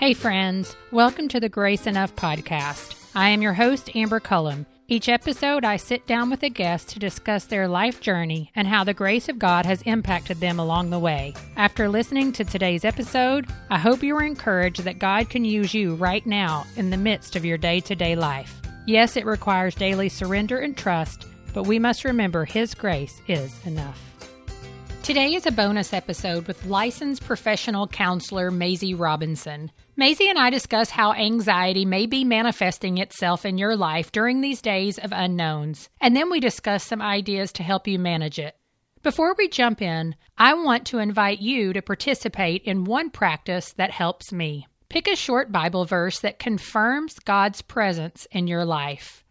Hey, friends. Welcome to the Grace Enough podcast. I am your host, Amber Cullum. Each episode, I sit down with a guest to discuss their life journey and how the grace of God has impacted them along the way. After listening to today's episode, I hope you are encouraged that God can use you right now in the midst of your day to day life. Yes, it requires daily surrender and trust, but we must remember His grace is enough. Today is a bonus episode with licensed professional counselor Mazi Robinson. Mazi and I discuss how anxiety may be manifesting itself in your life during these days of unknowns, and then we discuss some ideas to help you manage it. Before we jump in, I want to invite you to participate in one practice that helps me. Pick a short Bible verse that confirms God's presence in your life.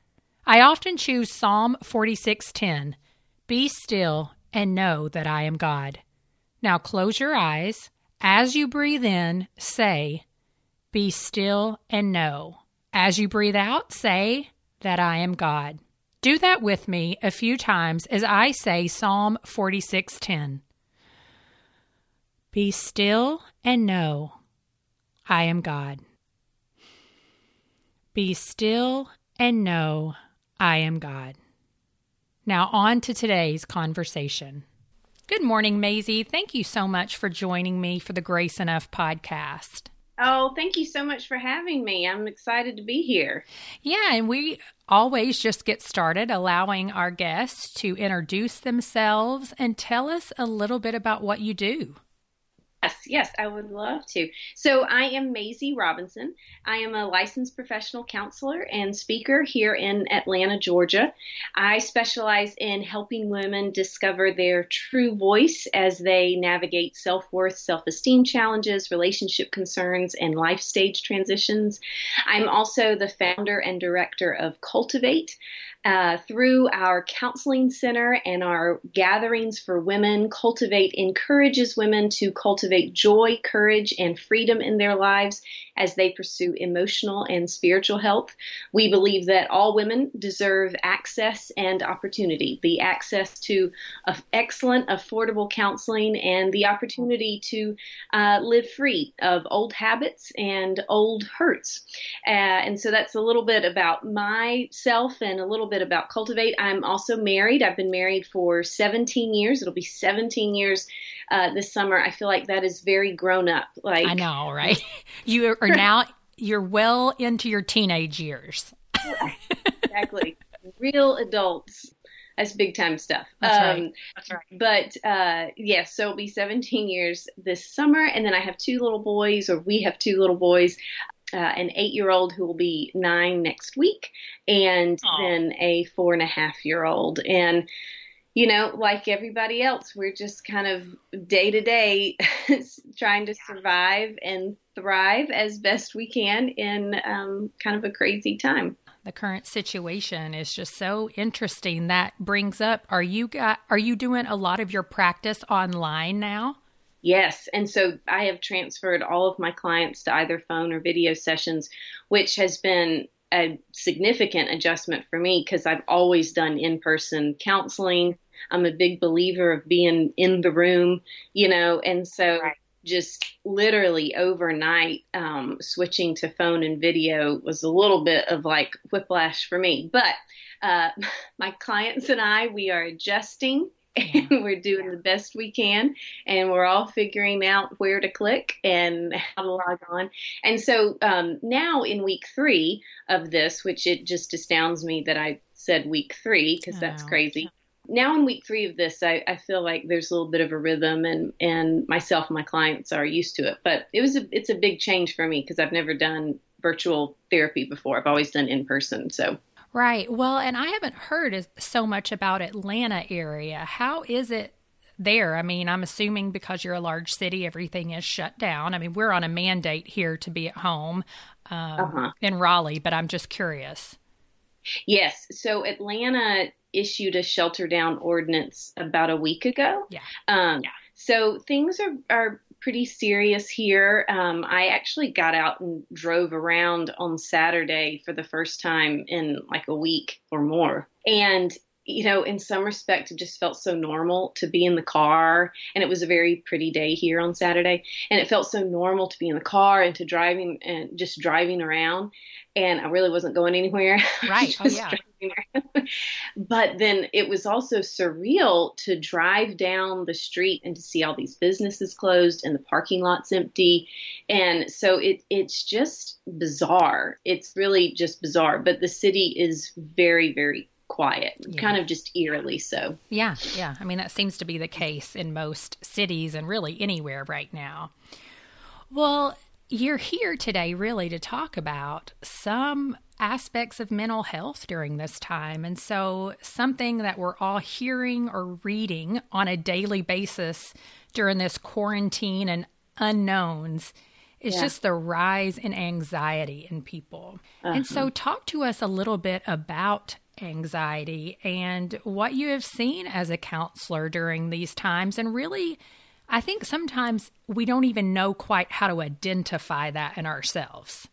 I often choose Psalm 46:10. Be still and know that I am God. Now close your eyes. As you breathe in, say, Be still and know. As you breathe out, say that I am God. Do that with me a few times as I say Psalm 46:10. Be still and know I am God. Be still and know I am God. Now, on to today's conversation. Good morning, Mazi. Thank you so much for joining me for the Grace Enough podcast. Oh, thank you so much for having me. I'm excited to be here. Yeah, and we always just get started allowing our guests to introduce themselves and tell us a little bit about what you do. Yes, yes, I would love to. So, I am Mazi Robinson. I am a licensed professional counselor and speaker here in Atlanta, Georgia. I specialize in helping women discover their true voice as they navigate self worth, self esteem challenges, relationship concerns, and life stage transitions. I'm also the founder and director of Cultivate. Uh, through our counseling center and our gatherings for women, Cultivate encourages women to cultivate joy, courage, and freedom in their lives as they pursue emotional and spiritual health. We believe that all women deserve access and opportunity the access to excellent, affordable counseling and the opportunity to uh, live free of old habits and old hurts. Uh, and so that's a little bit about myself and a little bit about Cultivate. I'm also married. I've been married for 17 years. It'll be 17 years uh, this summer. I feel like that is very grown up. Like I know, right? you are now you're well into your teenage years. exactly, real adults. That's big time stuff. That's um, right. That's right. But uh, yes, yeah, so it'll be 17 years this summer, and then I have two little boys, or we have two little boys uh, an eight year old who will be nine next week, and Aww. then a four and a half year old. And, you know, like everybody else, we're just kind of day to day trying to survive and thrive as best we can in um, kind of a crazy time. The current situation is just so interesting. That brings up: Are you got? Are you doing a lot of your practice online now? Yes. And so I have transferred all of my clients to either phone or video sessions, which has been a significant adjustment for me because I've always done in person counseling. I'm a big believer of being in the room, you know, and so right. just literally overnight um, switching to phone and video was a little bit of like whiplash for me. But uh, my clients and I, we are adjusting and we're doing yeah. the best we can and we're all figuring out where to click and how to log on. And so um, now in week three of this which it just astounds me that i said week three because that's crazy. Now in week three of this I, I feel like there's a little bit of a rhythm and and myself and my clients are used to it. But it was a it's a big change for me because i've never done virtual therapy before. I've always done in person so Right. Well, and I haven't heard so much about Atlanta area. How is it there? I mean, I'm assuming because you're a large city, everything is shut down. I mean, we're on a mandate here to be at home um, uh-huh. in Raleigh, but I'm just curious. Yes. So Atlanta issued a shelter down ordinance about a week ago. Yeah. Um, yeah. So things are, are pretty serious here. Um, I actually got out and drove around on Saturday for the first time in like a week or more. And you know, in some respect, it just felt so normal to be in the car. And it was a very pretty day here on Saturday. And it felt so normal to be in the car and to driving and just driving around. And I really wasn't going anywhere. Right. oh, yeah. but then it was also surreal to drive down the street and to see all these businesses closed and the parking lots empty. And so it, it's just bizarre. It's really just bizarre. But the city is very, very quiet, yeah. kind of just eerily so. Yeah, yeah. I mean, that seems to be the case in most cities and really anywhere right now. Well, you're here today really to talk about some aspects of mental health during this time. And so, something that we're all hearing or reading on a daily basis during this quarantine and unknowns is yeah. just the rise in anxiety in people. Uh-huh. And so, uh-huh. talk to us a little bit about anxiety and what you have seen as a counselor during these times. And really, I think sometimes we don't even know quite how to identify that in ourselves.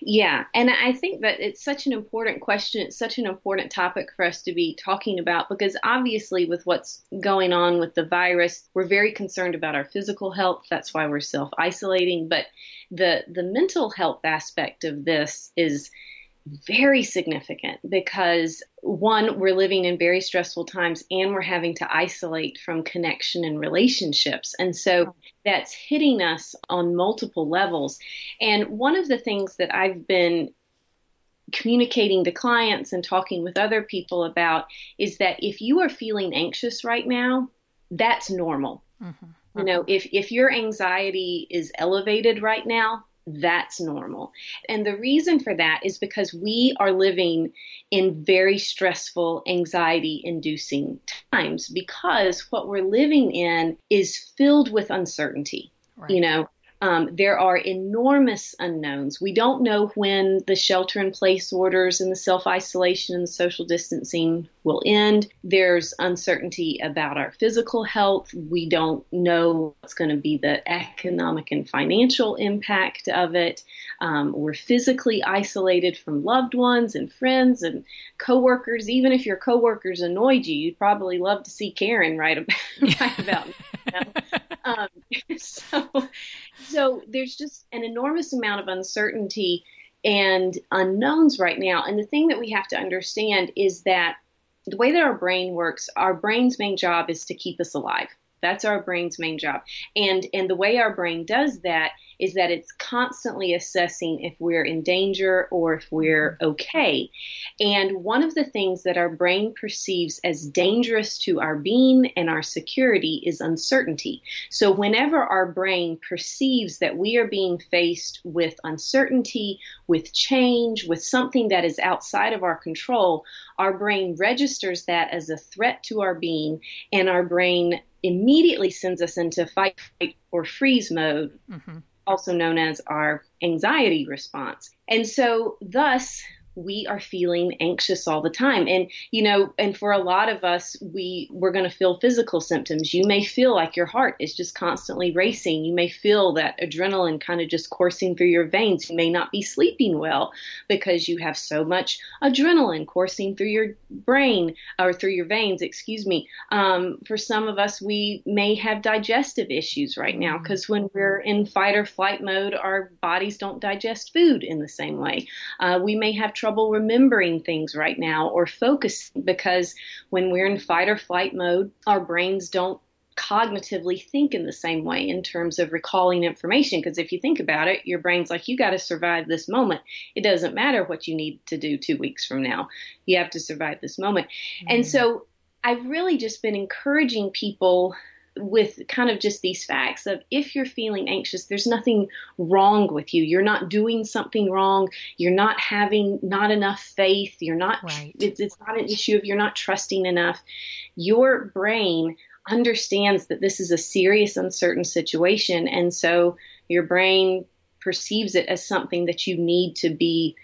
Yeah, and I think that it's such an important question. It's such an important topic for us to be talking about because obviously, with what's going on with the virus, we're very concerned about our physical health. That's why we're self isolating. But the the mental health aspect of this is very significant because one, we're living in very stressful times and we're having to isolate from connection and relationships. And so that's hitting us on multiple levels. And one of the things that I've been communicating to clients and talking with other people about is that if you are feeling anxious right now, that's normal. Mm-hmm. You know, if, if your anxiety is elevated right now, that's normal. And the reason for that is because we are living in very stressful, anxiety inducing times because what we're living in is filled with uncertainty. Right. You know, um, there are enormous unknowns. We don't know when the shelter in place orders and the self isolation and the social distancing will end. There's uncertainty about our physical health. We don't know what's going to be the economic and financial impact of it. Um, we're physically isolated from loved ones and friends and coworkers. Even if your coworkers annoyed you, you'd probably love to see Karen write about, write about um, so, so there's just an enormous amount of uncertainty and unknowns right now. And the thing that we have to understand is that the way that our brain works, our brain's main job is to keep us alive. That's our brain's main job. And and the way our brain does that is that it's constantly assessing if we're in danger or if we're okay. And one of the things that our brain perceives as dangerous to our being and our security is uncertainty. So whenever our brain perceives that we are being faced with uncertainty, with change, with something that is outside of our control, our brain registers that as a threat to our being and our brain immediately sends us into fight, fight or freeze mode. Mm-hmm also known as our anxiety response. And so, thus, we are feeling anxious all the time. And you know and for a lot of us we we're going to feel physical symptoms. You may feel like your heart is just constantly racing. You may feel that adrenaline kind of just coursing through your veins. You may not be sleeping well because you have so much adrenaline coursing through your brain or through your veins excuse me. Um, for some of us we may have digestive issues right now because mm-hmm. when we're in fight or flight mode our bodies don't digest food in the same way. Uh, we may have trouble trouble remembering things right now or focusing because when we're in fight or flight mode, our brains don't cognitively think in the same way in terms of recalling information. Because if you think about it, your brain's like, you got to survive this moment. It doesn't matter what you need to do two weeks from now. You have to survive this moment. Mm-hmm. And so I've really just been encouraging people with kind of just these facts of if you're feeling anxious, there's nothing wrong with you. You're not doing something wrong. You're not having not enough faith. You're not, right. it's, it's not an issue of you're not trusting enough. Your brain understands that this is a serious, uncertain situation. And so your brain perceives it as something that you need to be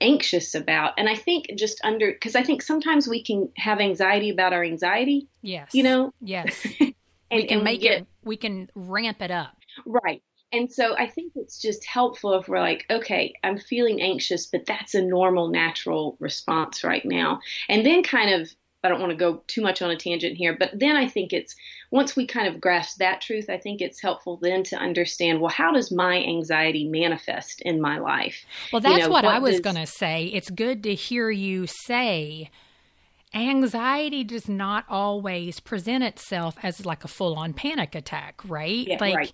anxious about. And I think just under, because I think sometimes we can have anxiety about our anxiety. Yes. You know? Yes. and, we can make we get, it we can ramp it up right and so i think it's just helpful if we're like okay i'm feeling anxious but that's a normal natural response right now and then kind of I don't want to go too much on a tangent here, but then I think it's once we kind of grasp that truth, I think it's helpful then to understand well, how does my anxiety manifest in my life? Well, that's you know, what, what, I was going to say. It's good to hear you say anxiety does not always present itself as like a full on panic attack, right? Yeah, like right.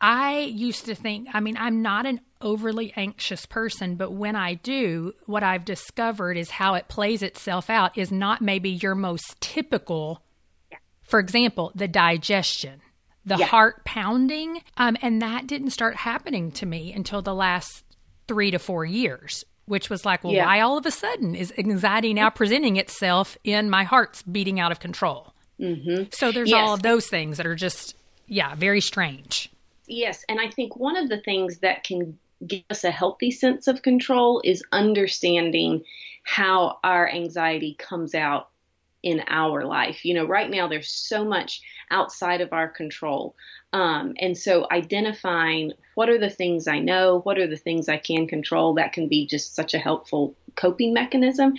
I used to think, I mean, I'm not an overly anxious person, but when I do, what I've discovered is how it plays itself out is not maybe your most typical. Yeah. For example, the digestion, the yeah. heart pounding. Um, and that didn't start happening to me until the last three to four years which was like, well, yeah. why all of a sudden is anxiety now presenting itself in my heart's beating out of control? Mm-hmm. So there's yes. all of those things that are just, yeah, very strange. Yes. And I think one of the things that can give us a healthy sense of control is understanding how our anxiety comes out in our life. You know, right now there's so much outside of our control. Um, and so identifying what are the things I know, what are the things I can control, that can be just such a helpful coping mechanism.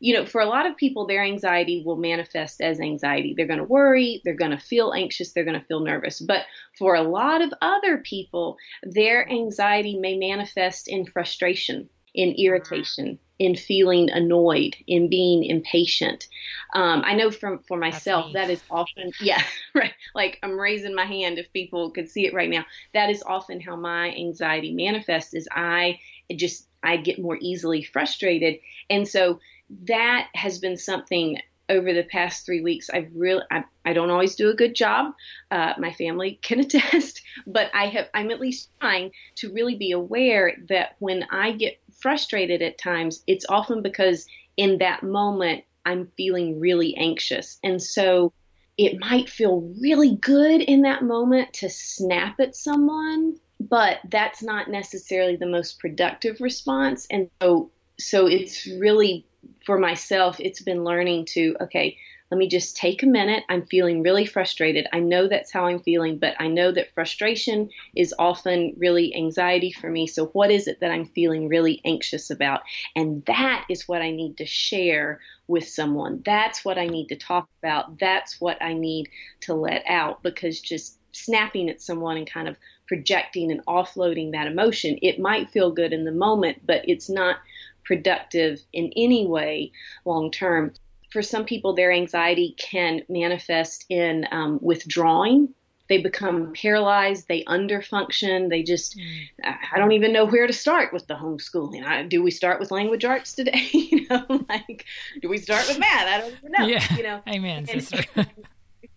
You know, for a lot of people, their anxiety will manifest as anxiety. They're going to worry, they're going to feel anxious, they're going to feel nervous. But for a lot of other people, their anxiety may manifest in frustration, in irritation, in feeling annoyed, in being impatient. Um, I know from for myself that is often yeah right like I'm raising my hand if people could see it right now. That is often how my anxiety manifests. Is I just I get more easily frustrated, and so that has been something over the past three weeks, I've really, I, I don't always do a good job. Uh, my family can attest, but I have, I'm at least trying to really be aware that when I get frustrated at times, it's often because in that moment I'm feeling really anxious. And so it might feel really good in that moment to snap at someone, but that's not necessarily the most productive response. And so, so it's really for myself, it's been learning to, okay, let me just take a minute. I'm feeling really frustrated. I know that's how I'm feeling, but I know that frustration is often really anxiety for me. So, what is it that I'm feeling really anxious about? And that is what I need to share with someone. That's what I need to talk about. That's what I need to let out because just snapping at someone and kind of projecting and offloading that emotion, it might feel good in the moment, but it's not productive in any way long term for some people, their anxiety can manifest in um, withdrawing. They become paralyzed. They underfunction. They just, mm. I don't even know where to start with the homeschooling. I, do we start with language arts today? you know, like, do we start with math? I don't even know. Yeah. You know, amen, and, sister.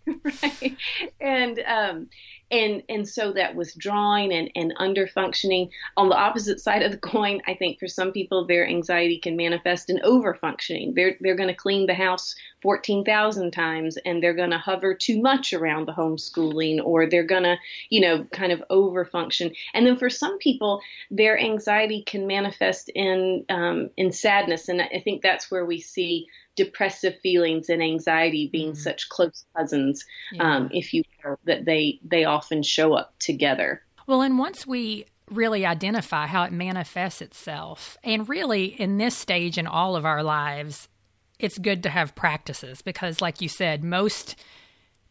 right. And um, and and so that withdrawing and, and under functioning on the opposite side of the coin i think for some people their anxiety can manifest in over functioning. They're they're going to clean the house 14,000 times and they're going to hover too much around the homeschooling or they're going to you know kind of over function and then for some people their anxiety can manifest in um, in sadness and i think that's where we see depressive feelings and anxiety being mm-hmm. such close cousins, yeah. um, if you will, that they they often show up together. Well, and once we really identify how it manifests itself, and really in this stage in all of our lives, it's good to have practices because, like you said, most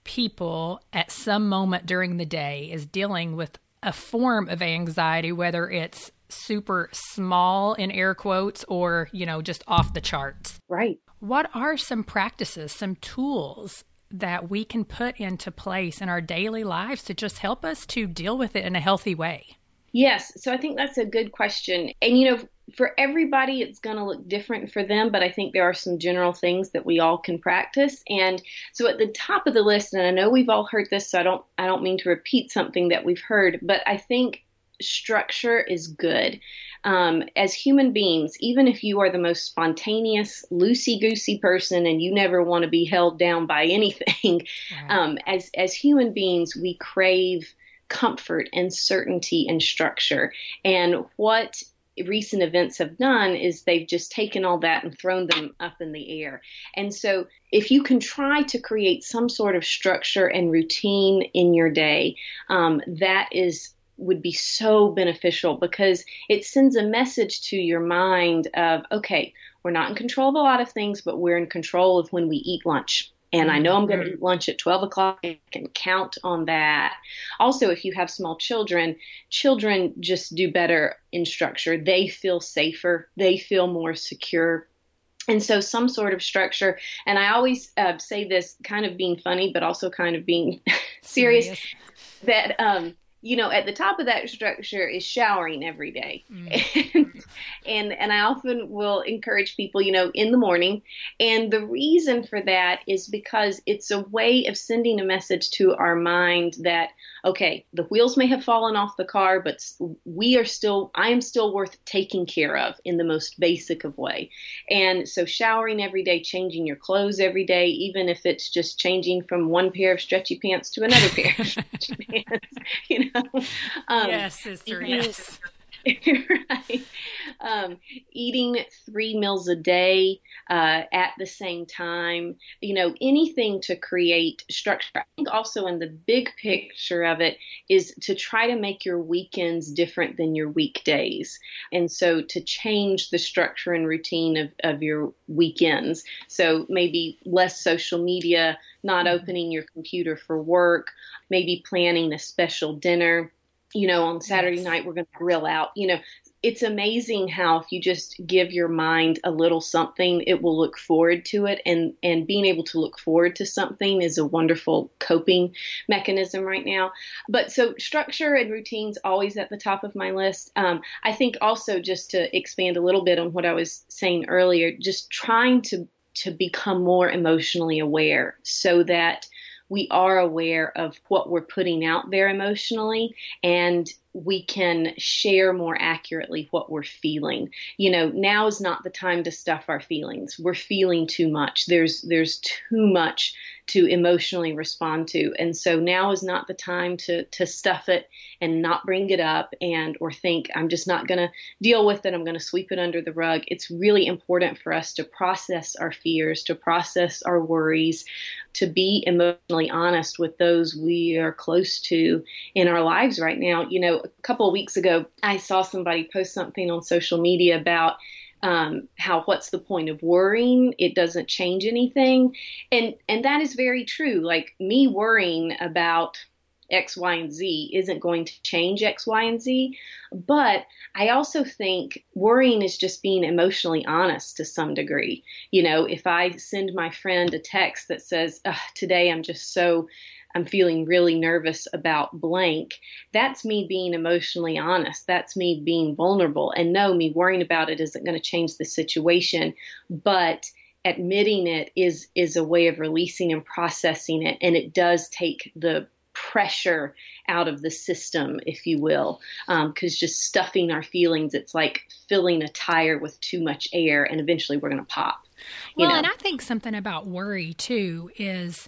people at some moment during the day is dealing with a form of anxiety, whether it's super small in air quotes or, you know, just off the charts. Right. What are some practices, some tools that we can put into place in our daily lives to just help us to deal with it in a healthy way? Yes, so I think that's a good question. And you know, for everybody it's going to look different for them, but I think there are some general things that we all can practice. And so at the top of the list, and I know we've all heard this, so I don't I don't mean to repeat something that we've heard, but I think structure is good. Um, as human beings, even if you are the most spontaneous, loosey goosey person and you never want to be held down by anything, right. um, as as human beings, we crave comfort and certainty and structure. And what recent events have done is they've just taken all that and thrown them up in the air. And so if you can try to create some sort of structure and routine in your day, um, that is would be so beneficial because it sends a message to your mind of, okay, we're not in control of a lot of things, but we're in control of when we eat lunch. And I know I'm going to mm-hmm. eat lunch at 12 o'clock. I can count on that. Also, if you have small children, children just do better in structure. They feel safer. They feel more secure and so some sort of structure and i always uh, say this kind of being funny but also kind of being serious, serious. that um, you know, at the top of that structure is showering every day. Mm-hmm. And, and, and I often will encourage people, you know, in the morning. And the reason for that is because it's a way of sending a message to our mind that, okay, the wheels may have fallen off the car, but we are still, I am still worth taking care of in the most basic of way. And so showering every day, changing your clothes every day, even if it's just changing from one pair of stretchy pants to another pair of stretchy pants, you know um, yes, sister. Yes. right. Um, eating three meals a day uh, at the same time, you know, anything to create structure. I think also in the big picture of it is to try to make your weekends different than your weekdays. And so to change the structure and routine of, of your weekends. So maybe less social media, not mm-hmm. opening your computer for work, maybe planning a special dinner you know, on Saturday night we're going to grill out. You know, it's amazing how if you just give your mind a little something, it will look forward to it. And, and being able to look forward to something is a wonderful coping mechanism right now. But so structure and routines always at the top of my list. Um, I think also just to expand a little bit on what I was saying earlier, just trying to to become more emotionally aware so that we are aware of what we're putting out there emotionally and we can share more accurately what we're feeling. You know, now is not the time to stuff our feelings. We're feeling too much. There's there's too much to emotionally respond to. And so now is not the time to to stuff it and not bring it up and or think I'm just not going to deal with it. I'm going to sweep it under the rug. It's really important for us to process our fears, to process our worries, to be emotionally honest with those we are close to in our lives right now. You know, a couple of weeks ago, I saw somebody post something on social media about um, how what's the point of worrying? It doesn't change anything, and and that is very true. Like me worrying about X, Y, and Z isn't going to change X, Y, and Z. But I also think worrying is just being emotionally honest to some degree. You know, if I send my friend a text that says, today I'm just so I'm feeling really nervous about blank. That's me being emotionally honest. That's me being vulnerable. And no, me worrying about it isn't going to change the situation, but admitting it is is a way of releasing and processing it and it does take the pressure out of the system if you will because um, just stuffing our feelings it's like filling a tire with too much air and eventually we're going to pop well know? and i think something about worry too is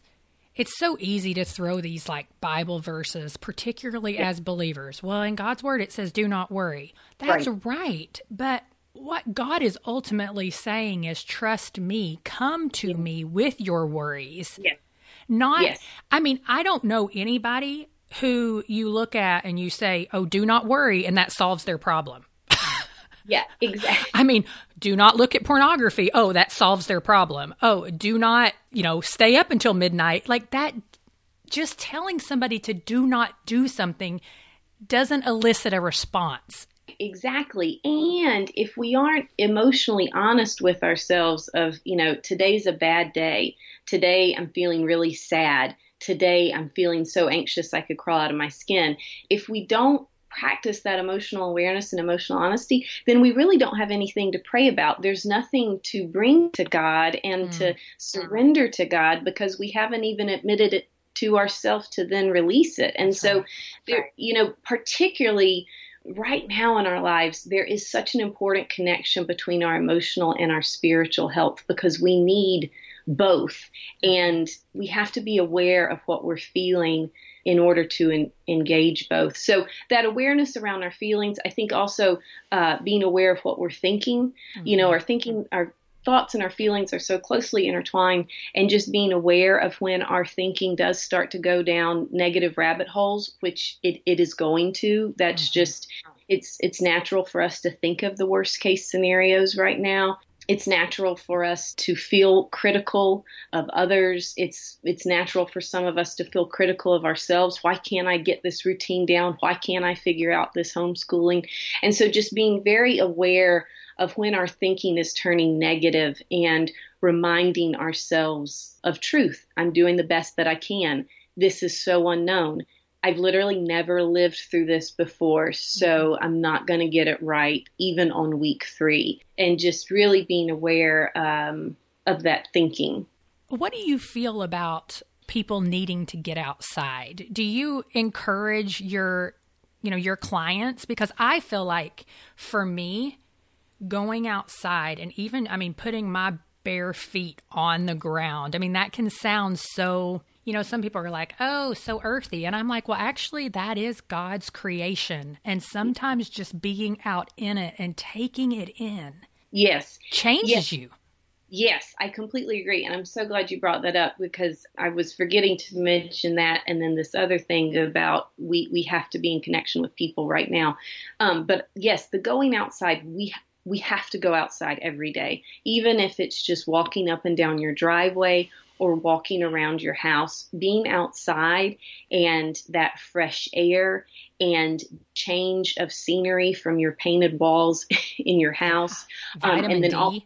it's so easy to throw these like Bible verses, particularly yeah. as believers. Well, in God's word, it says, do not worry. That's right. right. But what God is ultimately saying is, trust me, come to yeah. me with your worries. Yeah. Not, yes. I mean, I don't know anybody who you look at and you say, oh, do not worry, and that solves their problem. Yeah, exactly. I mean, do not look at pornography. Oh, that solves their problem. Oh, do not, you know, stay up until midnight. Like that, just telling somebody to do not do something doesn't elicit a response. Exactly. And if we aren't emotionally honest with ourselves of, you know, today's a bad day. Today I'm feeling really sad. Today I'm feeling so anxious I could crawl out of my skin. If we don't practice that emotional awareness and emotional honesty, then we really don't have anything to pray about. There's nothing to bring to God and mm. to surrender to God because we haven't even admitted it to ourselves to then release it. And That's so, right. there, you know, particularly right now in our lives, there is such an important connection between our emotional and our spiritual health because we need both. And we have to be aware of what we're feeling in order to engage both. So that awareness around our feelings, I think also uh, being aware of what we're thinking, mm-hmm. you know, our thinking, our thoughts and our feelings are so closely intertwined and just being aware of when our thinking does start to go down negative rabbit holes, which it, it is going to, that's mm-hmm. just, it's, it's natural for us to think of the worst case scenarios right now it's natural for us to feel critical of others. It's it's natural for some of us to feel critical of ourselves. Why can't I get this routine down? Why can't I figure out this homeschooling? And so just being very aware of when our thinking is turning negative and reminding ourselves of truth. I'm doing the best that I can. This is so unknown. I've literally never lived through this before, so I'm not going to get it right even on week three. And just really being aware um, of that thinking. What do you feel about people needing to get outside? Do you encourage your, you know, your clients? Because I feel like for me, going outside and even, I mean, putting my bare feet on the ground. I mean, that can sound so you know, some people are like, oh, so earthy. And I'm like, well, actually, that is God's creation. And sometimes just being out in it and taking it in. Yes. Changes yes. you. Yes, I completely agree. And I'm so glad you brought that up because I was forgetting to mention that. And then this other thing about we, we have to be in connection with people right now. Um, but yes, the going outside, we, we have to go outside every day, even if it's just walking up and down your driveway or walking around your house, being outside and that fresh air and change of scenery from your painted walls in your house. Um, and then D. all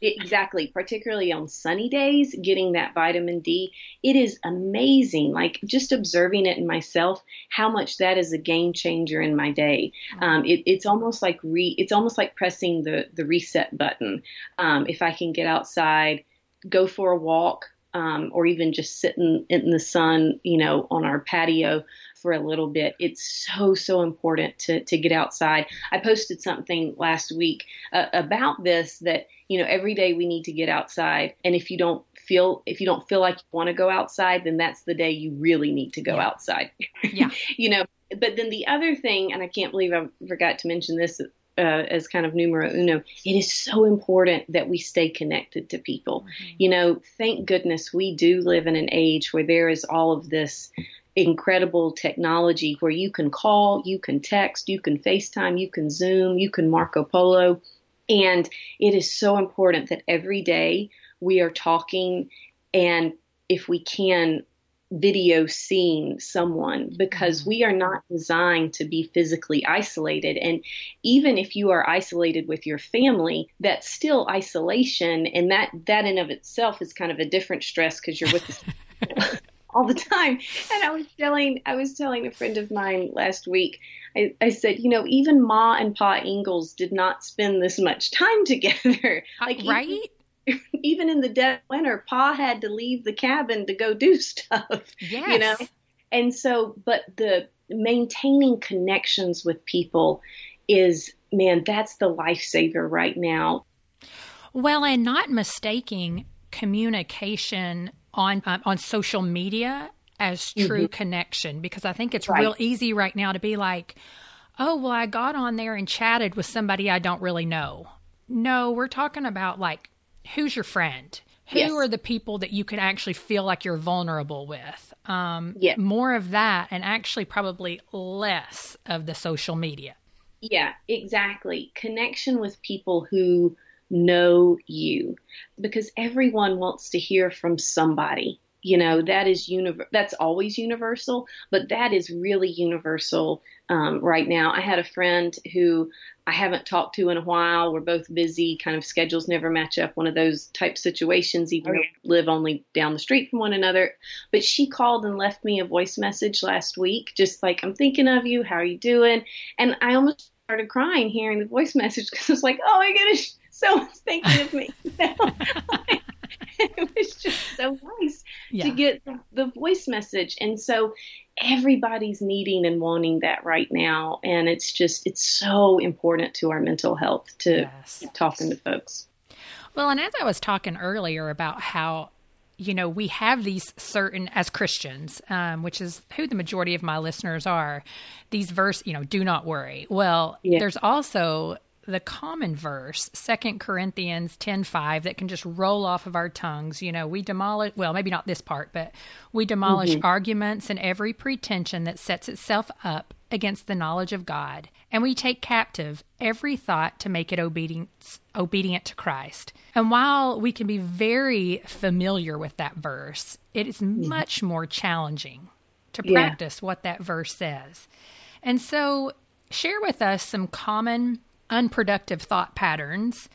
exactly, particularly on sunny days, getting that vitamin D, it is amazing. Like just observing it in myself, how much that is a game changer in my day. Um, it, it's almost like re, it's almost like pressing the the reset button. Um, if I can get outside, go for a walk, um, or even just sitting in the sun, you know, on our patio for a little bit. It's so, so important to, to get outside. I posted something last week uh, about this that, you know, every day we need to get outside. And if you don't feel, if you don't feel like you want to go outside, then that's the day you really need to go yeah. outside. Yeah. you know, but then the other thing, and I can't believe I forgot to mention this uh, as kind of numero uno, it is so important that we stay connected to people. Mm-hmm. You know, thank goodness we do live in an age where there is all of this incredible technology where you can call, you can text, you can FaceTime, you can Zoom, you can Marco Polo. And it is so important that every day we are talking and if we can video seeing someone because mm-hmm. we are not designed to be physically isolated. And even if you are isolated with your family, that's still isolation. And that, that in of itself is kind of a different stress because you're with the all the time. And I was telling, I was telling a friend of mine last week, I, I said, you know, even Ma and Pa Ingalls did not spend this much time together. Like, uh, right? Even, even in the dead winter, Pa had to leave the cabin to go do stuff. Yes. You know? And so, but the maintaining connections with people is, man, that's the lifesaver right now. Well, and not mistaking communication on uh, on social media as true mm-hmm. connection because I think it's right. real easy right now to be like, "Oh, well, I got on there and chatted with somebody I don't really know." No, we're talking about like who's your friend? Who yes. are the people that you can actually feel like you're vulnerable with? Um, yes. More of that, and actually probably less of the social media. Yeah, exactly. Connection with people who know you, because everyone wants to hear from somebody. You know that is univer- That's always universal, but that is really universal um, right now. I had a friend who I haven't talked to in a while. We're both busy, kind of schedules never match up, one of those type situations, even though we live only down the street from one another. But she called and left me a voice message last week, just like, I'm thinking of you. How are you doing? And I almost started crying hearing the voice message because I was like, oh my goodness, someone's thinking of me. it was just so nice yeah. to get the, the voice message. And so everybody's needing and wanting that right now. And it's just, it's so important to our mental health to yes. talking to folks. Well, and as I was talking earlier about how you know, we have these certain, as Christians, um, which is who the majority of my listeners are, these verse, you know, do not worry. Well, yeah. there's also the common verse, Second Corinthians 10:5 that can just roll off of our tongues. You know, we demolish well, maybe not this part, but we demolish mm-hmm. arguments and every pretension that sets itself up against the knowledge of God, and we take captive every thought to make it obedient, obedient to Christ. And while we can be very familiar with that verse, it is much more challenging to practice yeah. what that verse says. And so, share with us some common unproductive thought patterns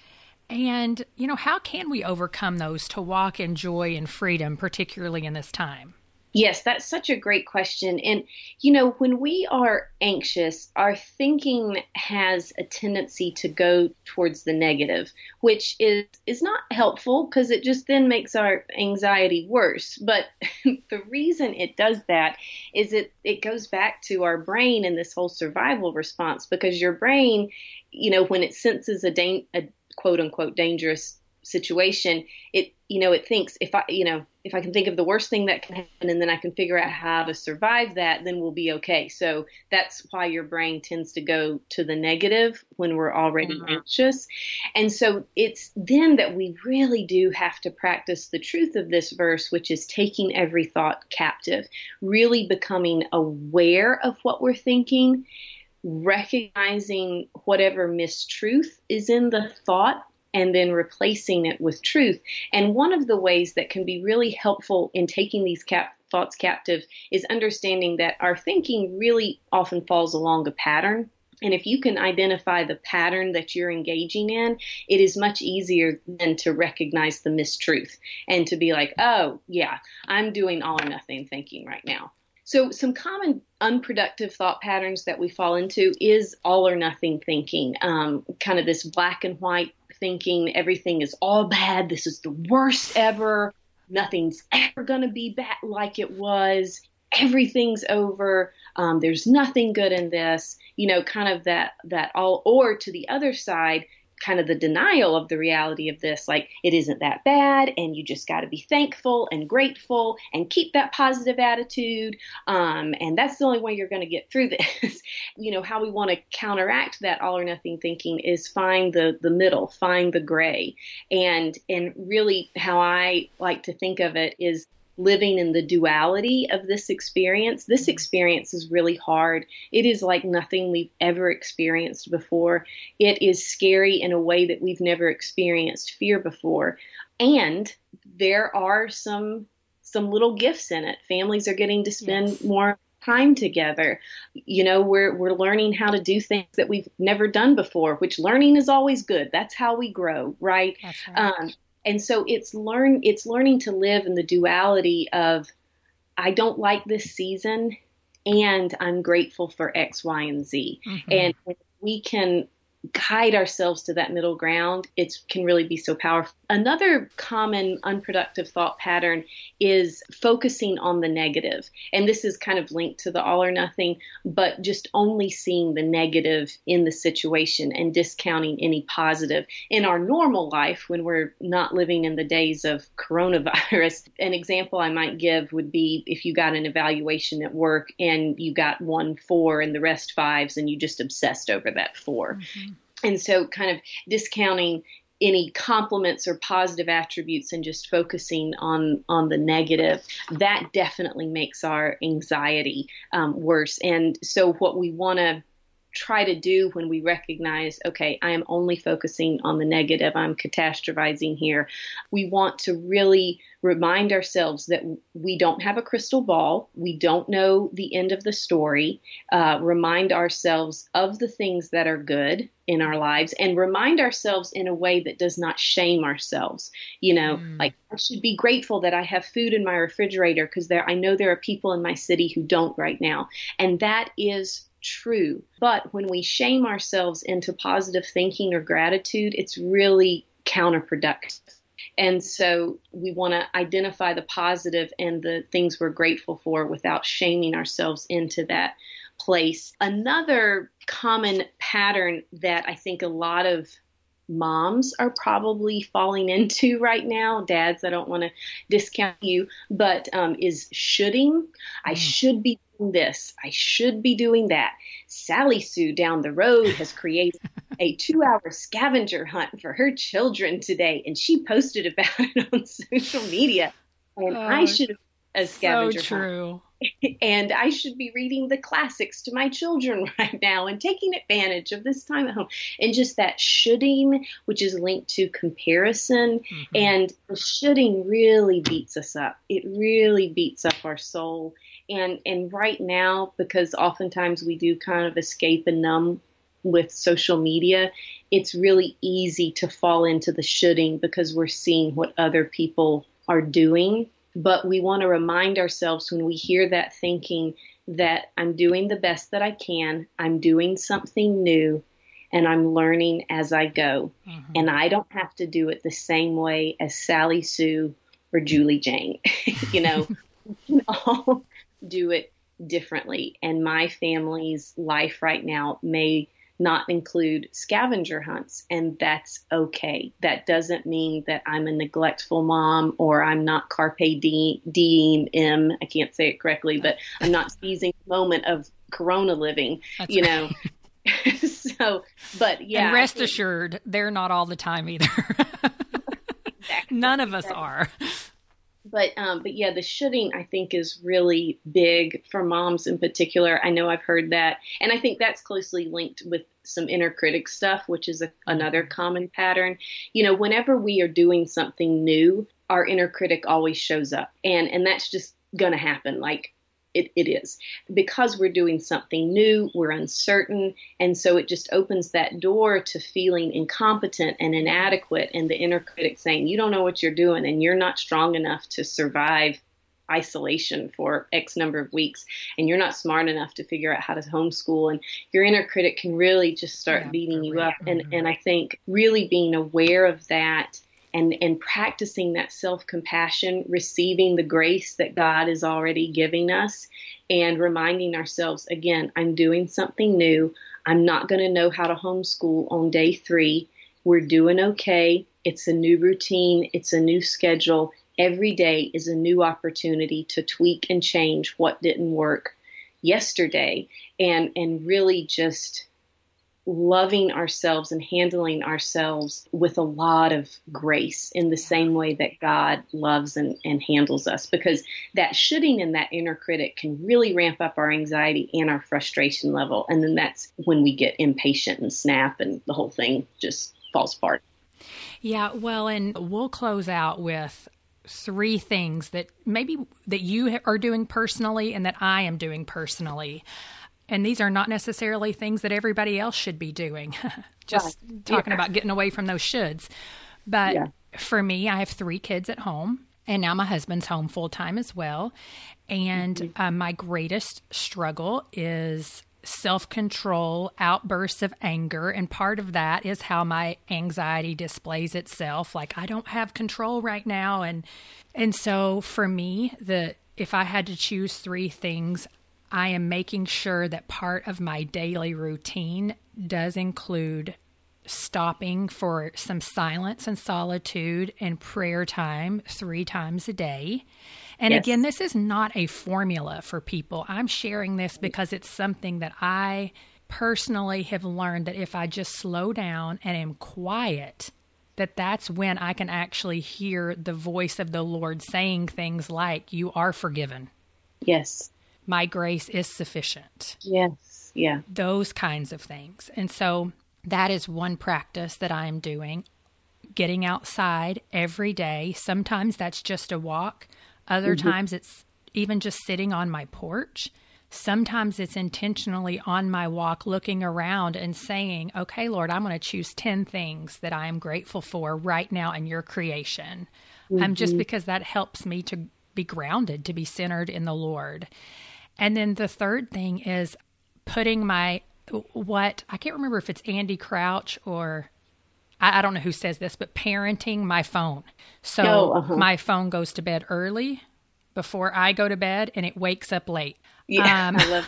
and, you know, how can we overcome those to walk in joy and freedom, particularly in this time? Yes, that's such a great question. And, you know, when we are anxious, our thinking has a tendency to go towards the negative, which is, is not helpful because it just then makes our anxiety worse. But the reason it does that is it, it goes back to our brain and this whole survival response because your brain, you know, when it senses a, da- a quote unquote dangerous situation, it you know it thinks if I you know if I can think of the worst thing that can happen and then I can figure out how to survive that, then we'll be okay. So that's why your brain tends to go to the negative when we're already mm-hmm. anxious. And so it's then that we really do have to practice the truth of this verse, which is taking every thought captive, really becoming aware of what we're thinking recognizing whatever mistruth is in the thought and then replacing it with truth. And one of the ways that can be really helpful in taking these cap- thoughts captive is understanding that our thinking really often falls along a pattern. And if you can identify the pattern that you're engaging in, it is much easier than to recognize the mistruth and to be like, oh, yeah, I'm doing all or nothing thinking right now. So, some common unproductive thought patterns that we fall into is all or nothing thinking, um, kind of this black and white thinking everything is all bad. This is the worst ever. Nothing's ever going to be back like it was. Everything's over. Um, there's nothing good in this. You know, kind of that that all. Or to the other side, kind of the denial of the reality of this like it isn't that bad and you just got to be thankful and grateful and keep that positive attitude um, and that's the only way you're going to get through this. You know how we want to counteract that all or nothing thinking is find the the middle find the gray. And and really how i like to think of it is living in the duality of this experience. This experience is really hard. It is like nothing we've ever experienced before. It is scary in a way that we've never experienced fear before. And there are some some little gifts in it. Families are getting to spend yes. more time together. You know, we're we're learning how to do things that we've never done before, which learning is always good. That's how we grow, right? right. Um, and so it's learn it's learning to live in the duality of I don't like this season and I'm grateful for X, Y, and Z. Mm-hmm. And we can guide ourselves to that middle ground, it can really be so powerful. Another common unproductive thought pattern is focusing on the negative. And this is kind of linked to the all or nothing, but just only seeing the negative in the situation and discounting any positive. In our normal life, when we're not living in the days of coronavirus, an example I might give would be if you got an evaluation at work and you got one four and the rest fives and you just obsessed over that 4 mm-hmm. And so, kind of discounting any compliments or positive attributes and just focusing on on the negative that definitely makes our anxiety um, worse. And so what we want to try to do when we recognize, okay, I am only focusing on the negative, I'm catastrophizing here. We want to really remind ourselves that we don't have a crystal ball, we don't know the end of the story, uh, remind ourselves of the things that are good in our lives, and remind ourselves in a way that does not shame ourselves. You know, mm. like I should be grateful that I have food in my refrigerator because there I know there are people in my city who don't right now. And that is true. But when we shame ourselves into positive thinking or gratitude, it's really counterproductive. And so we want to identify the positive and the things we're grateful for without shaming ourselves into that place. Another common pattern that I think a lot of moms are probably falling into right now. Dads, I don't want to discount you, but um, is shoulding. I mm. should be this. I should be doing that. Sally Sue down the road has created a two hour scavenger hunt for her children today, and she posted about it on social media. And oh, I should have a scavenger so true. hunt. and I should be reading the classics to my children right now and taking advantage of this time at home. And just that shoulding, which is linked to comparison. Mm-hmm. And the shoulding really beats us up. It really beats up our soul. And and right now, because oftentimes we do kind of escape and numb with social media, it's really easy to fall into the shoulding because we're seeing what other people are doing but we want to remind ourselves when we hear that thinking that I'm doing the best that I can, I'm doing something new, and I'm learning as I go. Mm-hmm. And I don't have to do it the same way as Sally Sue or Julie Jane. you know, all do it differently. And my family's life right now may not include scavenger hunts, and that's okay. That doesn't mean that I'm a neglectful mom or I'm not carpe diem. M. I can't say it correctly, but I'm not seizing the moment of Corona living. That's you know. so, but yeah. And rest assured, they're not all the time either. exactly, None of us exactly. are but um, but yeah, the shoulding I think is really big for moms in particular. I know I've heard that, and I think that's closely linked with some inner critic stuff, which is a, another common pattern. You know, whenever we are doing something new, our inner critic always shows up, and and that's just gonna happen. Like it, it is. Because we're doing something new we're uncertain and so it just opens that door to feeling incompetent and inadequate and the inner critic saying you don't know what you're doing and you're not strong enough to survive isolation for x number of weeks and you're not smart enough to figure out how to homeschool. And your inner critic can really just start yeah, beating you up. And mm-hmm. and I think really being aware of that and, and practicing that self compassion, receiving the grace that God is already giving us, and reminding ourselves again, I'm doing something new. I'm not going to know how to homeschool on day three. We're doing okay. It's a new routine, it's a new schedule. Every day is a new opportunity to tweak and change what didn't work yesterday and and really just loving ourselves and handling ourselves with a lot of grace in the same way that God loves and, and handles us. Because that shoulding and that inner critic can really ramp up our anxiety and our frustration level. And then that's when we get impatient and snap and the whole thing just falls apart. Yeah, well, and we'll close out with three things that maybe that you are doing personally and that I am doing personally and these are not necessarily things that everybody else should be doing. Just right. talking yeah. about getting away from those shoulds. But yeah. for me, I have three kids at home, and now my husband's home full time as well. And mm-hmm. uh, my greatest struggle is self control, outbursts of anger. And part of that is how my anxiety displays itself. Like, I don't have control right now. And, and so for me, the, if I had to choose three things, I am making sure that part of my daily routine does include stopping for some silence and solitude and prayer time three times a day. And yes. again, this is not a formula for people. I'm sharing this because it's something that I personally have learned that if I just slow down and am quiet, that that's when I can actually hear the voice of the Lord saying things like, You are forgiven. Yes my grace is sufficient. Yes. Yeah. Those kinds of things. And so that is one practice that I am doing. Getting outside every day. Sometimes that's just a walk. Other mm-hmm. times it's even just sitting on my porch. Sometimes it's intentionally on my walk looking around and saying, Okay, Lord, I'm going to choose 10 things that I am grateful for right now in your creation. Mm-hmm. Um, just because that helps me to be grounded, to be centered in the Lord. And then the third thing is putting my what I can't remember if it's Andy Crouch or I, I don't know who says this, but parenting my phone. So oh, uh-huh. my phone goes to bed early before I go to bed and it wakes up late. Yeah, um, I love,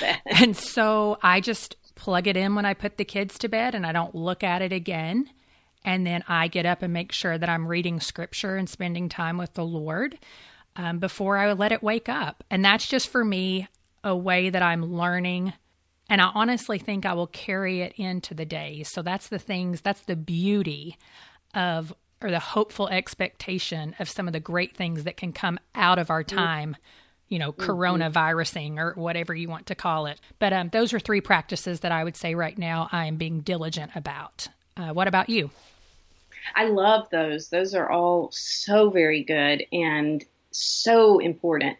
that. And so I just plug it in when I put the kids to bed and I don't look at it again. And then I get up and make sure that I'm reading scripture and spending time with the Lord um, before I would let it wake up. And that's just for me a way that I'm learning. And I honestly think I will carry it into the day. So that's the things, that's the beauty of, or the hopeful expectation of some of the great things that can come out of our time, you know, mm-hmm. coronavirusing or whatever you want to call it. But um, those are three practices that I would say right now I am being diligent about. Uh, what about you? I love those. Those are all so very good and so important.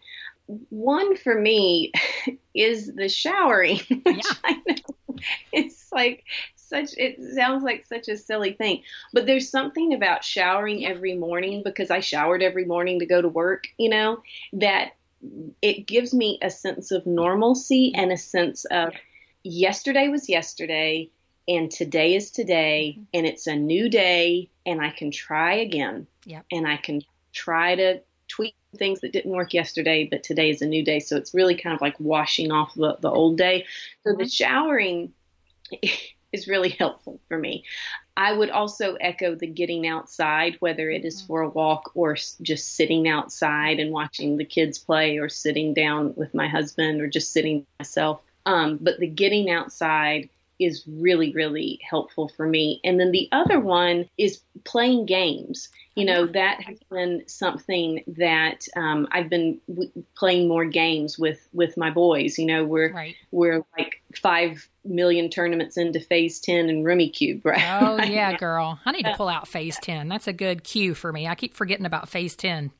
One for me is the showering, which yeah. I know it's like such it sounds like such a silly thing but there's something about showering every morning because i showered every morning to go to work you know that it gives me a sense of normalcy and a sense of yesterday was yesterday and today is today mm-hmm. and it's a new day and I can try again. Yep. And I can try to tweak things that didn't work yesterday, but today is a new day. So it's really kind of like washing off the, the old day. So mm-hmm. the showering is really helpful for me. I would also echo the getting outside, whether it is for a walk or just sitting outside and watching the kids play or sitting down with my husband or just sitting myself. Um, but the getting outside is really, really helpful for me. And then the other one is playing games. You know, that has been something that um, I've been w- playing more games with with my boys. You know, we're right. we're like five million tournaments into Phase Ten and Rummikub, right? Oh yeah, girl, I need to pull out Phase Ten. That's a good cue for me. I keep forgetting about Phase Ten.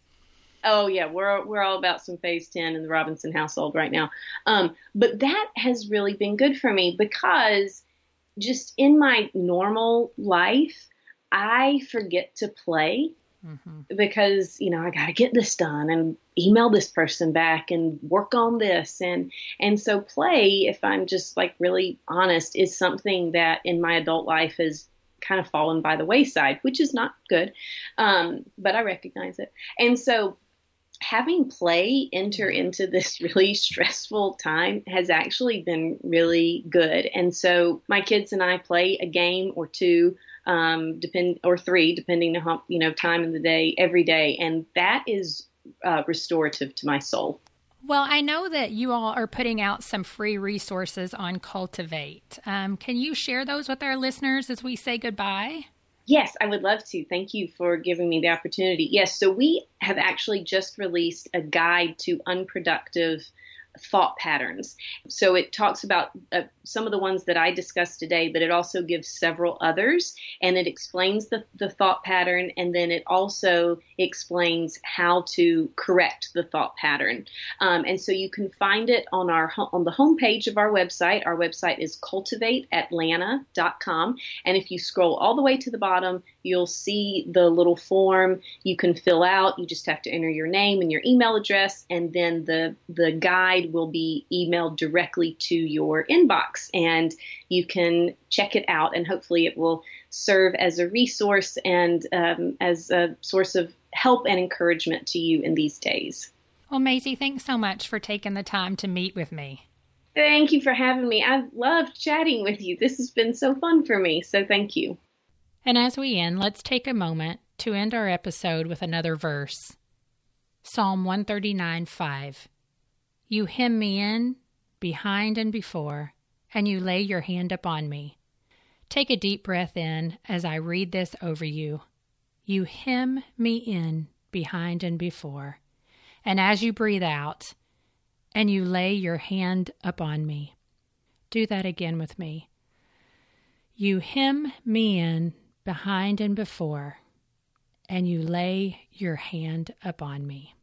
Oh yeah, we're we're all about some phase ten in the Robinson household right now. Um, but that has really been good for me because just in my normal life, I forget to play mm-hmm. because you know I got to get this done and email this person back and work on this and and so play, if I'm just like really honest, is something that in my adult life has kind of fallen by the wayside, which is not good. Um, but I recognize it, and so having play enter mm-hmm. into this really stressful time has actually been really good. And so my kids and I play a game or two, um, depend or three, depending on you know time of the day, every day, and that is uh, restorative to my soul. Well, I know that you all are putting out some free resources on Cultivate. Um, can you share those with our listeners as we say goodbye? Yes, I would love to. Thank you for giving me the opportunity. Yes, so we have actually just released a guide to unproductive thought patterns. So it talks about uh, some of the ones that I discussed today, but it also gives several others and it explains the, the thought pattern and then it also explains how to correct the thought pattern. Um, and so you can find it on our on the homepage of our website. Our website is cultivateatlanta.com. And if you scroll all the way to the bottom, you'll see the little form you can fill out. You just have to enter your name and your email address, and then the the guide will be emailed directly to your inbox, and you can check it out, and hopefully it will serve as a resource and um, as a source of help and encouragement to you in these days. Well, Mazi, thanks so much for taking the time to meet with me. Thank you for having me. I've loved chatting with you. This has been so fun for me, so thank you. And as we end, let's take a moment to end our episode with another verse Psalm 139 5. You hem me in, behind and before, and you lay your hand upon me. Take a deep breath in as I read this over you. You hem me in, behind and before. And as you breathe out, and you lay your hand upon me. Do that again with me. You hem me in, behind and before, and you lay your hand upon me.